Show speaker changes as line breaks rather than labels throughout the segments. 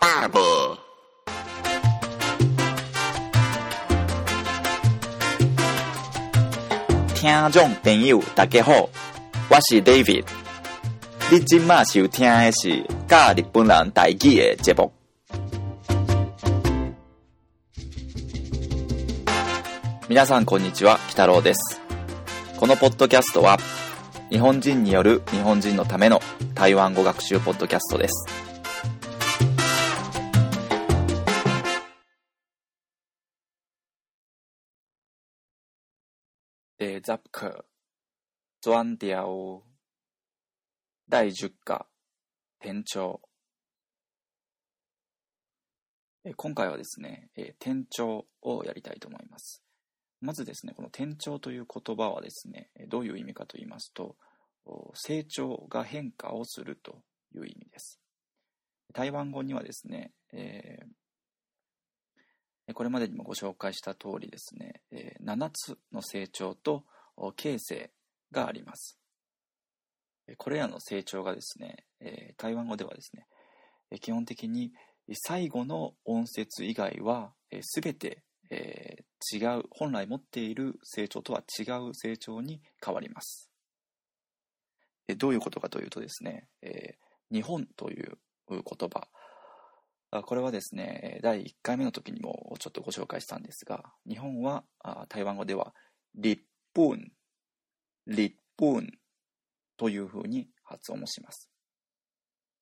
barber.
听众朋友，大家好，我是 David。你今麦收听的是教日本人台语的节目。皆さんこんにちは、北郎です。このポッドキャストは、日本人による日本人のための台湾語学習ポッドキャストです。第十課转調第10課転調今回はですね、え転調をやりたいと思います。まずですね、この転調という言葉はですね、どういう意味かと言いますと、成長が変化をするという意味です。台湾語にはですね、えーこれまでにもご紹介した通りですね、え7つの成長と形成があります。えこれらの成長がですね、え台湾語ではですね、え基本的に最後の音節以外はすべて、え違う本来持っている成長とは違う成長に変わります。えどういうことかというとですね、え日本という言葉これはですね第1回目の時にもちょっとご紹介したんですが日本は台湾語では立本立本というふうに発音をします、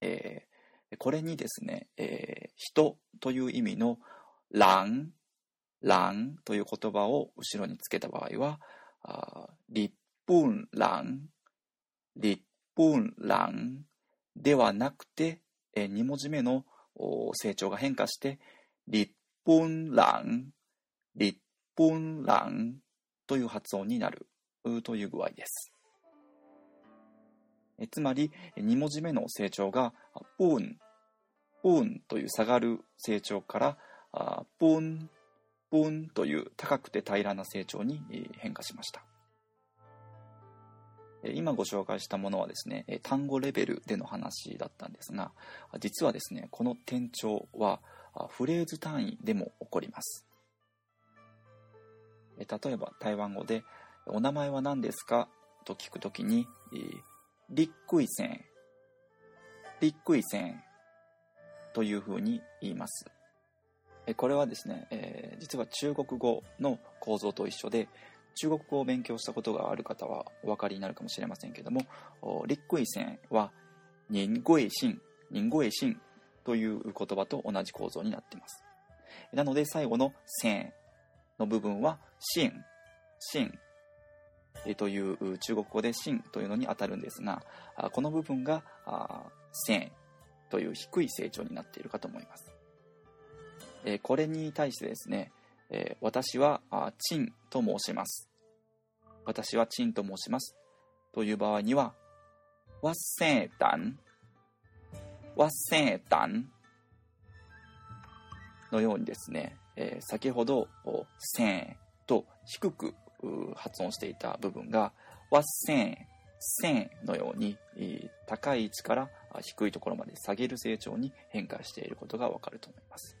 えーこれにですね、えー人という意味の乱乱という言葉を後ろにつけた場合は立本乱立本乱ではなくて、え2文字目の成長が変化して立本乱立本乱という発音になるという具合です。えつまり2文字目の成長が「ポン」「ポン」という下がる成長からあ「ポン」「ポン」という高くて平らな成長にえ変化しました。え今ご紹介したものはですねえ単語レベルでの話だったんですが実はですねこの転調はフレーズ単位でも起こります。え例えば台湾語で「お名前は何ですか?」と聞くときにえー立桂線立桂線というふうに言います。えこれはですね、え実は中国語の構造と一緒で中国語を勉強したことがある方はお分かりになるかもしれませんけども立桂線は人桂心人桂心という言葉と同じ構造になっています。なので最後の線の部分は心心という中国語で心というのに当たるんですがこの部分が線という低い成長になっているかと思います。これに対してですね、えー私はチンと申します。私はチンと申します。という場合には、わっせーたん、わっせーたんのようにですね、えー先ほど、せーと低く発音していた部分が、わっせー、せーのように、高い位置から低いところまで下げる成長に変化していることがわかると思います。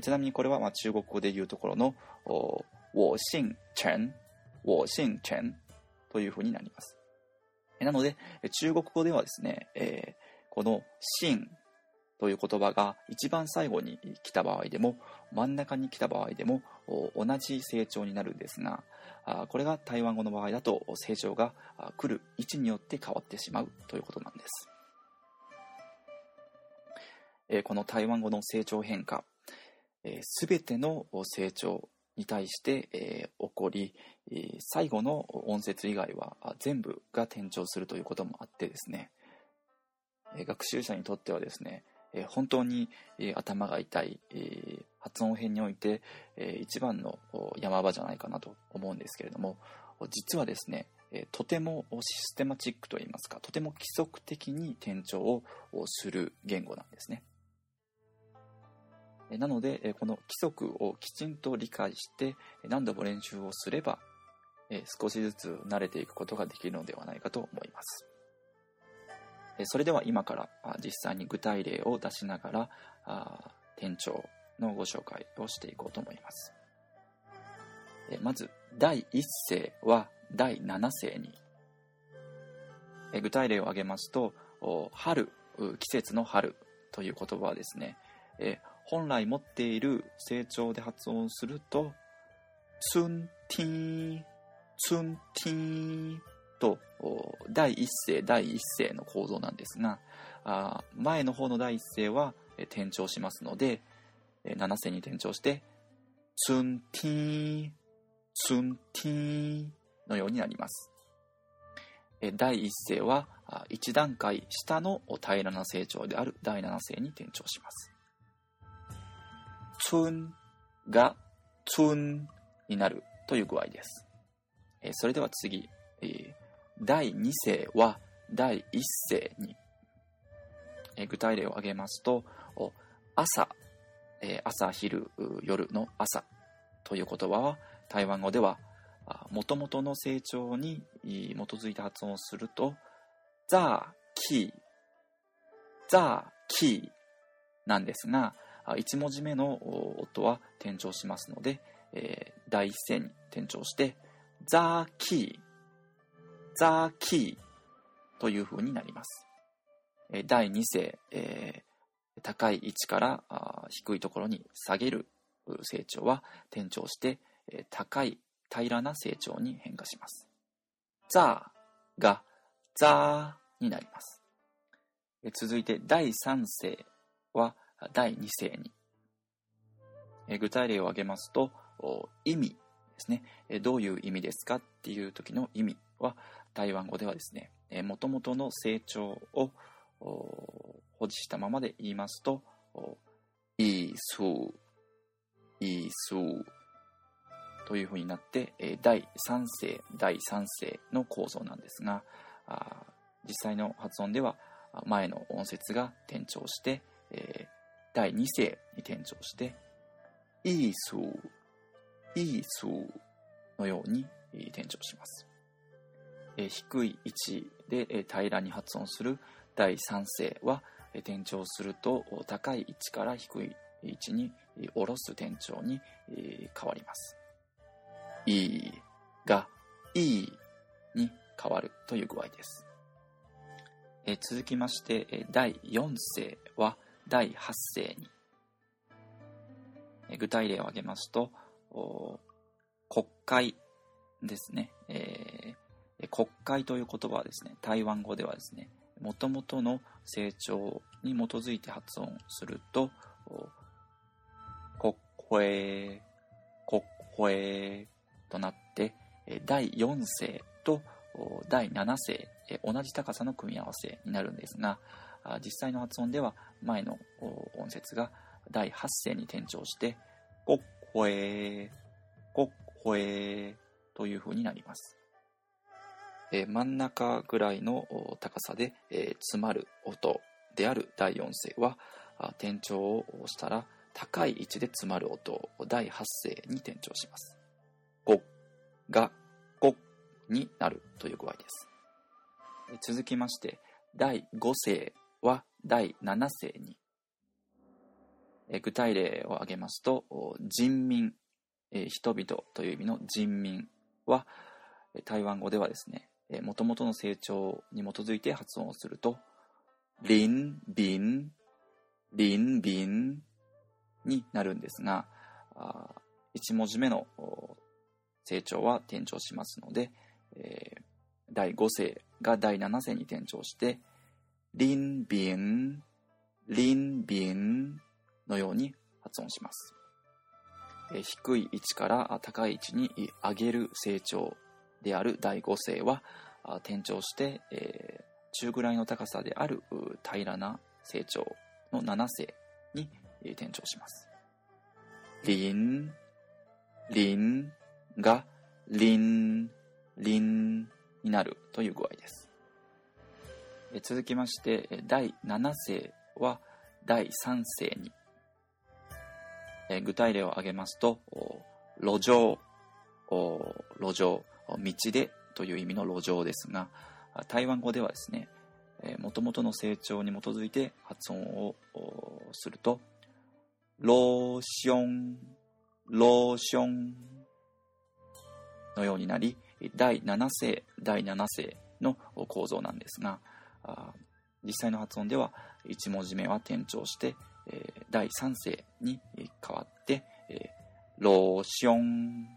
ちなみにこれはまあ中国語でいうところの「お我姓陳」「我姓陳」というふうになります。なので中国語ではですね、えーこの「姓」という言葉が一番最後に来た場合でも真ん中に来た場合でも同じ成長になるんですがこれが台湾語の場合だと成長が来る位置によって変わってしまうということなんです。この台湾語の成長変化すべての成長に対して、起こり、最後の音節以外は全部が転調するということもあってですね、学習者にとってはですね、本当に、頭が痛い、発音編において、一番の山場じゃないかなと思うんですけれども実はですね、とてもシステマチックといいますかとても規則的に転調をする言語なんですね。なので、この規則をきちんと理解して何度も練習をすれば少しずつ慣れていくことができるのではないかと思います。それでは今から実際に具体例を出しながら店長のご紹介をしていこうと思います。まず第1世は第7世に具体例を挙げますと春季節の春という言葉はですね本来持っている成長で発音するとツンティーンツンティーと第一声第一声の構造なんですがあ前の方の第一声はえ転調しますのでえ7声に転調してツンティーンツンティーのようになります。え第一声は1段階下の平らな成長である第7声に転調します。ツンがツンになるという具合です。それでは次、第2世は第1世に、具体例を挙げますと、朝、朝、昼、夜の朝という言葉は台湾語ではもともとの成長に基づいて発音をすると、ザー、キー、ザー、キーなんですが、1文字目の音は転調しますので、えー、第一声に転調して、ザーキー、ザーキーという風になります。えー、第二声、えー、高い位置から低いところに下げる成長は転調して、えー、高い平らな成長に変化します。ザーがザーになります。え続いて第三声は第二声に。具体例を挙げますと、意味ですね、どういう意味ですかっていう時の意味は台湾語ではですね、もともとの成長を保持したままで言いますと、いす、いすというふうになって、第3世、第3世の構造なんですが、実際の発音では前の音節が転調して、第2世に転調して、いす、イースのように転調します。低い位置で平らに発音する第三声は転調すると高い位置から低い位置に下ろす転調に変わります。いがいに変わるという具合です。続きまして第4声は第8声に。具体例を挙げますと国会ですね、えー、国会という言葉はですね、台湾語ではですね、もともとの成長に基づいて発音すると、国会、国会となって、第4声と第7声、同じ高さの組み合わせになるんですが、実際の発音では前の音節が第8声に転調して、国会、国声という風になります。え真ん中ぐらいの高さで、え詰まる音である第4声は転調をしたら高い位置で詰まる音を第8声に転調します。5が5になるという具合です。続きまして第5声は第7声に具体例を挙げますと人民人々という意味の人民は台湾語ではですねもともとの成長に基づいて発音をするとリンビンリンビンになるんですが1文字目の成長は転調しますので、第5声が第7声に転調してリンビンリンビンのように発音しますえ低い位置から高い位置に上げる成長である第5声は転調して、え中ぐらいの高さである平らな成長の7声に転調します。リン、リンがリン、リンになるという具合です。続きまして第7声は第3声に具体例を挙げますと、路上、路上、道でという意味の路上ですが、台湾語ではですね、もともとの成長に基づいて発音をすると、ローション、ローションのようになり、第7声、第7声の構造なんですが、実際の発音では1文字目は転調して、第3声に変わって、ローション、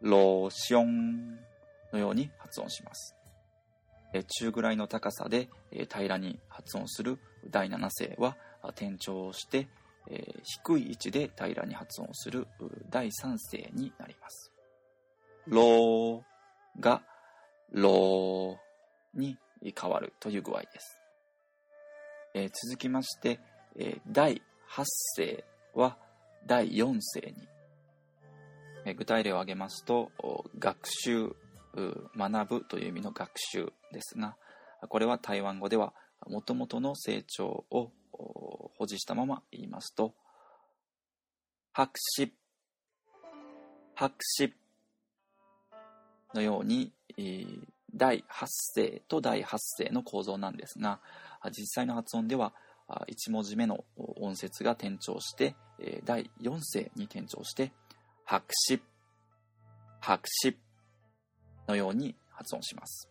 ローションのように発音します。中ぐらいの高さで平らに発音する第7声は転調して、低い位置で平らに発音する第3声になります。ローがローに変わるという具合です。えー、続きまして、えー、第8声は第4声に、えー、具体例を挙げますと学習学ぶという意味の学習ですがこれは台湾語ではもともとの成長を保持したまま言いますと白紙白紙のように、第8声と第8声の構造なんですが実際の発音では1文字目の音節が転調して第4声に転調して白紙白紙のように発音します。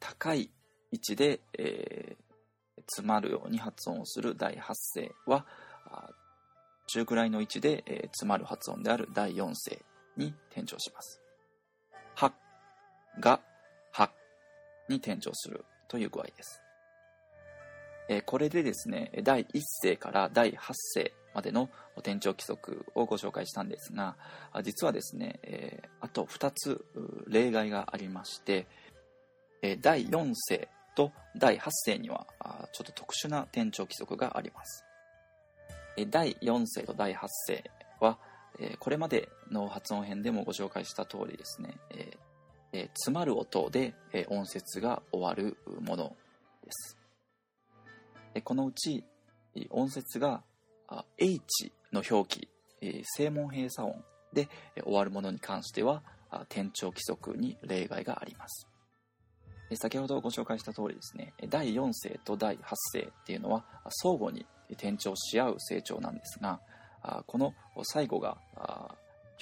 高い位置で、えー、詰まるように発音をする第8声は中くらいの位置で、えー、詰まる発音である第4声に転調します。がはに転調するという具合です。え、これでですね、第1声から第8声までの転調規則をご紹介したんですが、実はですね、え、あと2つ例外がありまして、え、第4声と第8声にはちょっと特殊な転調規則があります。え、第4声と第8声は、えこれまでの発音編でもご紹介した通りですね、ええ詰まる音で、え音節が終わるものです。このうち音節が H の表記、正門閉鎖音で終わるものに関しては転調規則に例外があります。先ほどご紹介した通りですね、第4声と第8声っていうのは相互に転調し合う成長なんですが、この最後が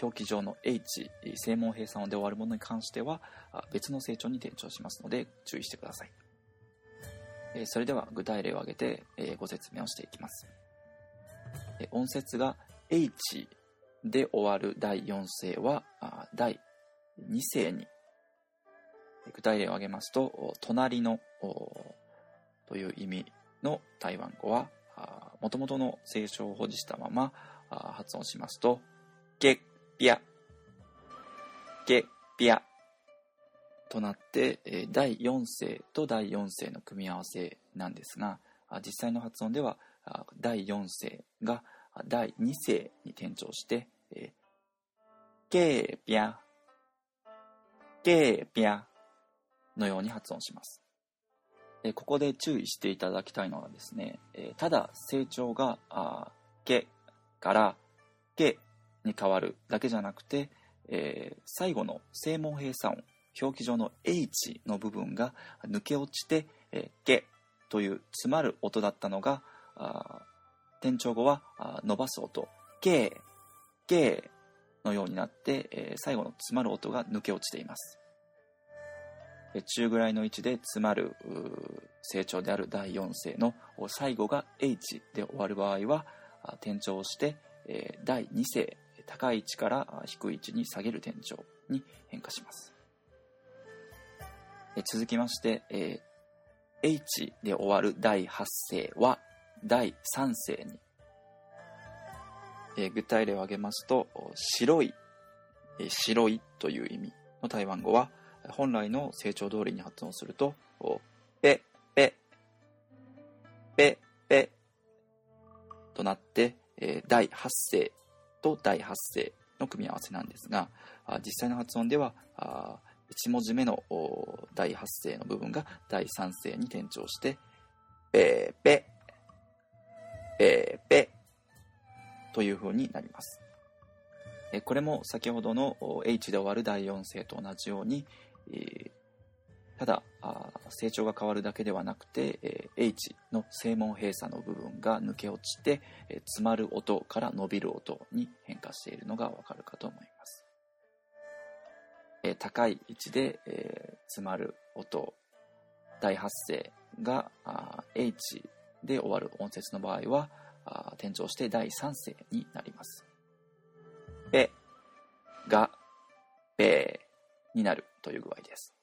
表記上の H、正門閉鎖音で終わるものに関しては別の成長に転調しますので注意してください。それでは具体例を挙げてご説明をしていきます。音節が H で終わる第4声は第2声に具体例を挙げますと「隣の」という意味の台湾語はもともとの清唱を保持したまま発音しますと「ゲピャ」「ゲピャ」となって第4声と第4声の組み合わせなんですが実際の発音では第4声が第2声に転調して「ゲーピャ」「ゲピャ」のように発音します。ここで注意していただきたいのはですね、ただ成長が「け」から「け」に変わるだけじゃなくて、最後の正門閉鎖音表記上の H の部分が抜け落ちて「け」という詰まる音だったのが転調後は伸ばす音「け」「け」のようになって、最後の詰まる音が抜け落ちています。中ぐらいの位置で詰まる成長である第4声の最後が H で終わる場合は転調をして第2声高い位置から低い位置に下げる転調に変化します。続きまして H で終わる第8声は第3声に。え具体例を挙げますと白いえ白いという意味の台湾語は本来の成長通りに発音すると、ペ、ペ、ペ、ペとなって、え第8声と第8声の組み合わせなんですが、実際の発音では、1文字目の第8声の部分が第3声に転調して、ペーペ、ペーペという風になります。これも先ほどの H で終わる第4声と同じように、ただ成長が変わるだけではなくて、え H の正門閉鎖の部分が抜け落ちて、え詰まる音から伸びる音に変化しているのがわかるかと思います、え高い位置で、え詰まる音大発声が H で終わる音節の場合は転調して第3声になります。べがべになるという具合です。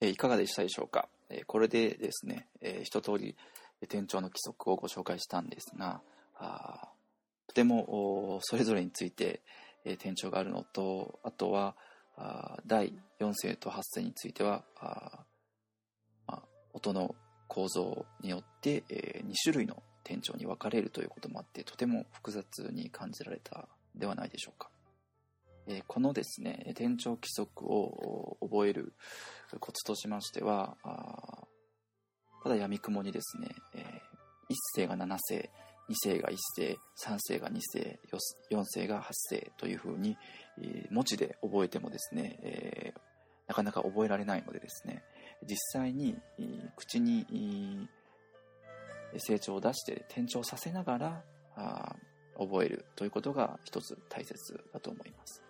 えいかがでしたでしょうか、えこれでですね、え一通り転調の規則をご紹介したんですがあとてもそれぞれについて、え転調があるのとあとはあ第4声と8声についてはあ、まあ、音の構造によって、え2種類の転調に分かれるということもあってとても複雑に感じられたではないでしょうか。このですね転調規則を覚えるコツとしましてはただやみくもにですね、え1声が7声2声が1声3声が2声4声が8声というふうに、文字で覚えてもですね、なかなか覚えられないのでですね実際に、口に、成長を出して転調させながら覚えるということが一つ大切だと思います。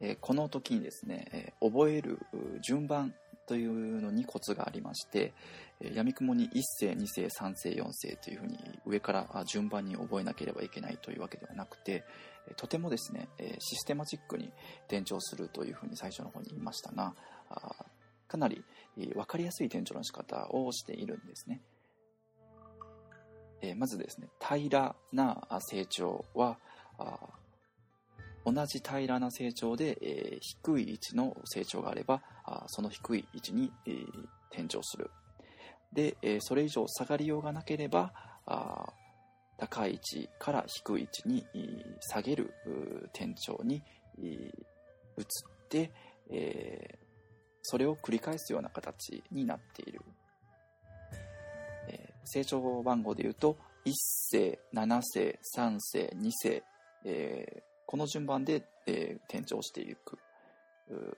えこの時にですね、え覚える順番というのにコツがありまして、え闇雲に1世2世3世4世というふうに上から順番に覚えなければいけないというわけではなくてとてもですねシステマチックに転調するというふうに最初の方に言いましたがかなり分かりやすい転調の仕方をしているんですね。えまずですね平らな成長は同じ平らな成長で、えー、低い位置の成長があればあその低い位置に、えー、転調する。で、えー、それ以上下がりようがなければあ高い位置から低い位置に下げる転調に移って、えー、それを繰り返すような形になっている、えー、成長番号でいうと1世7世3世2世、えー、この順番で、えー、転調していく。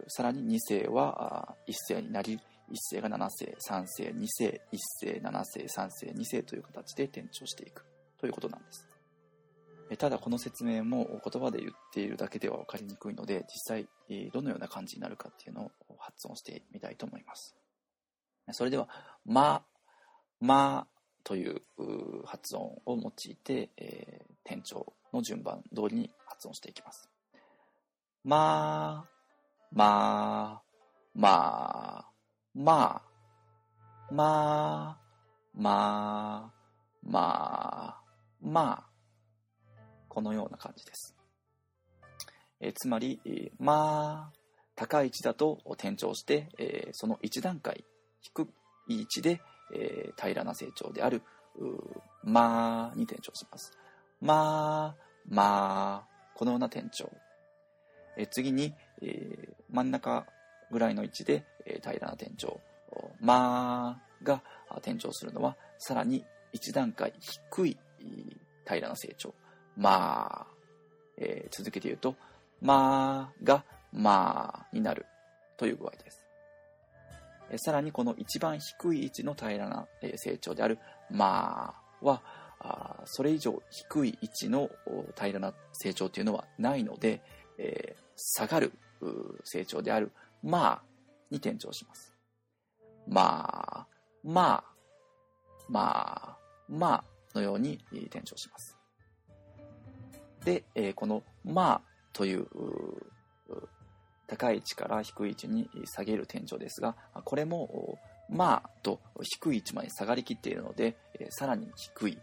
さらに2世は1世になり1世が7世3世2世1世7世3世2世という形で転調していく。ということなんです。ただこの説明も言葉で言っているだけでは分かりにくいので実際どのような感じになるかっていうのを発音してみたいと思います。それでは「ま」「ま」という発音を用いて、えー、転調の順番通りに音していきます。まあ、まあ、まあ、まあ、まあ、まあ、まあ、まあ。このような感じです。えつまり、えまあ、高い位置だと転調して、えその1段階低い位置で、え平らな成長である、まあに転調します。まあ、まあ、このような転調。え次に、えー、真ん中ぐらいの位置で、えー、平らな転調。まあが転調するのは、さらに一段階低い平らな成長。まあ、えー、続けて言うと、まあがまあになるという具合です。えさらにこの一番低い位置の平らなえ成長であるまあは、あそれ以上低い位置の平らな成長というのはないので、えー、下がる成長である「まあ」に転調します。まあ、まあ、まあ、まあのように転調します。で、えー、この「まあ」という高い位置から低い位置に下げる転調ですがこれもまあと低い位置まで下がりきっているので、えさらに低い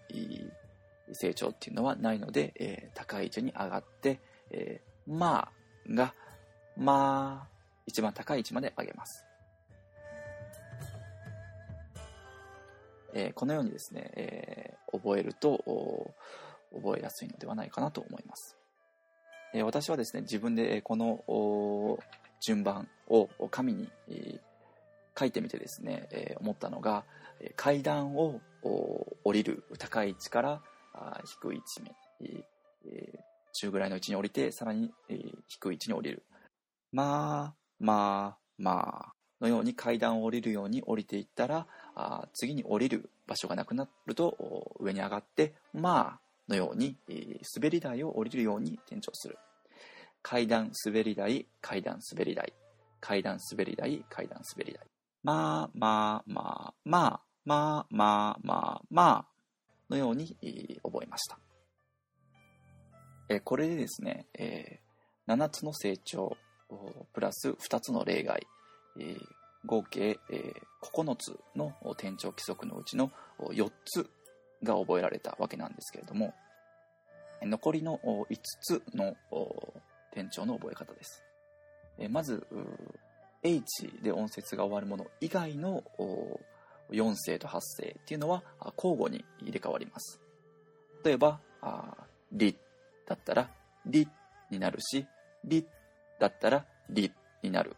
成長っていうのはないので、え高い位置に上がって、えまあがまあ一番高い位置まで上げます。えこのようにですね、え覚えると覚えやすいのではないかなと思います。え私はですね、自分でこの順番を紙に書いてみてですね、えー、思ったのが階段を降りる高い位置から低い位置目、えー、中ぐらいの位置に降りてさらに、えー、低い位置に降りる。まあまあまあのように階段を降りるように降りていったらあ次に降りる場所がなくなると上に上がってまあのように、えー、滑り台を降りるように転調する。階段滑り台階段滑り台。階段滑り台階段滑り台。まあまあまあまあまあまあまあまあのように、覚えました、え、これでですね、えー、7つの成長プラス2つの例外、えー、合計、えー、9つの転調規則のうちの4つが覚えられたわけなんですけれども残りの5つの転調の覚え方です。えまず H で音節が終わるもの以外の4声と8声っていうのは交互に入れ替わります。例えば、リだったらリになるし、リだったらリになる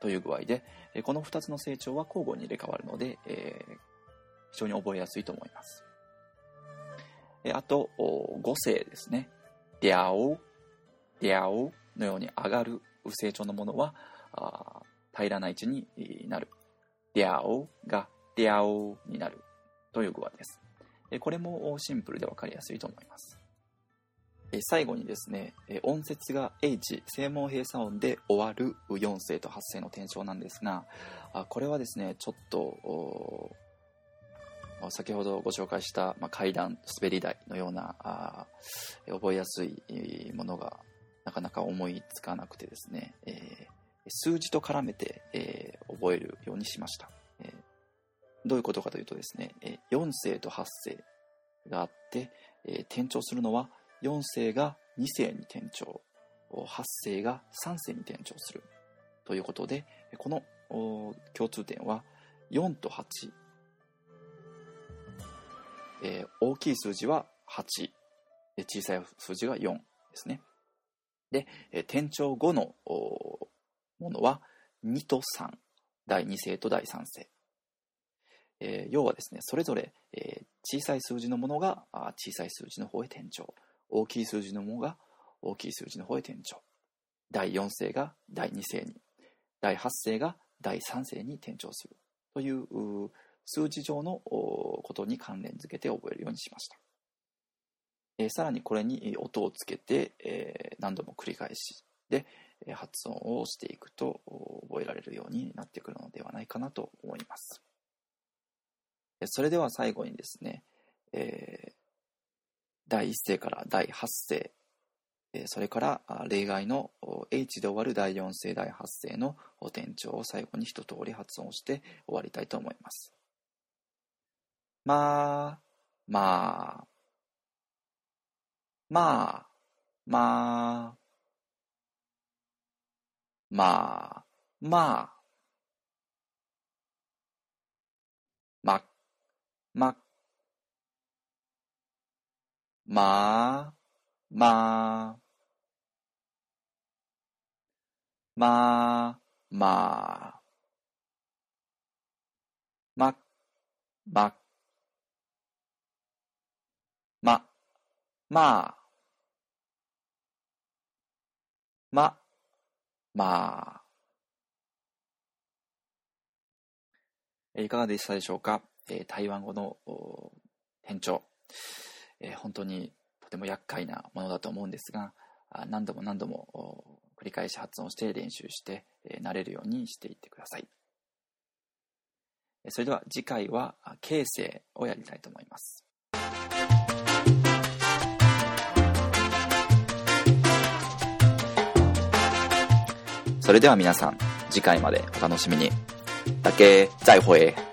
という具合で、この2つの成長は交互に入れ替わるので、えー、非常に覚えやすいと思います。あと、5声ですね。ディアオ、ディアオのように上がる成長のものは、平らな位置になる。ディアオがデアオになるという語話です。これもシンプルで分かりやすいと思います。最後にですね、音節が H、声門閉鎖音で終わる4声と8声の転調なんですが、これはですね、ちょっと、先ほどご紹介した、階段、滑り台のような覚えやすいものがなかなか思いつかなくてですね、えー、数字と絡めて、えー、覚えるようにしました、どういうことかというとですね、4声と8声があって、転調するのは4声が2声に転調8声が3声に転調するということでこの共通点は4と8、え、大きい数字は8小さい数字が4ですね。で、転調後のものは2と3、第2声と第3声。えー、要はですね、それぞれ、えー、小さい数字のものが小さい数字の方へ転調。大きい数字のものが大きい数字の方へ転調。第4声が第2声に、第8声が第3声に転調するという数字上のことに関連づけて覚えるようにしました。えー、さらにこれに音をつけて、えー、何度も繰り返しで発音をしていくと覚えられるようになってくるのではないかなと思います。それでは最後にですね、えー、第1声から第8声、それから例外の H で終わる第4声、第8声の転調を最後に一通り発音して終わりたいと思います。まあ、まあ、まあ、まあ、まあ、まあ、ま、ま、まあ、まあ、まあ、ま、ま、ま、ま、ま、ま、まあ。いかがでしたでしょうか、えー、台湾語の店長、えー、本当にとても厄介なものだと思うんですが、何度も何度も繰り返し発音して練習して、えー、慣れるようにしていってください。それでは次回は形成をやりたいと思います。それでは皆さん、次回までお楽しみに。だけ、再会。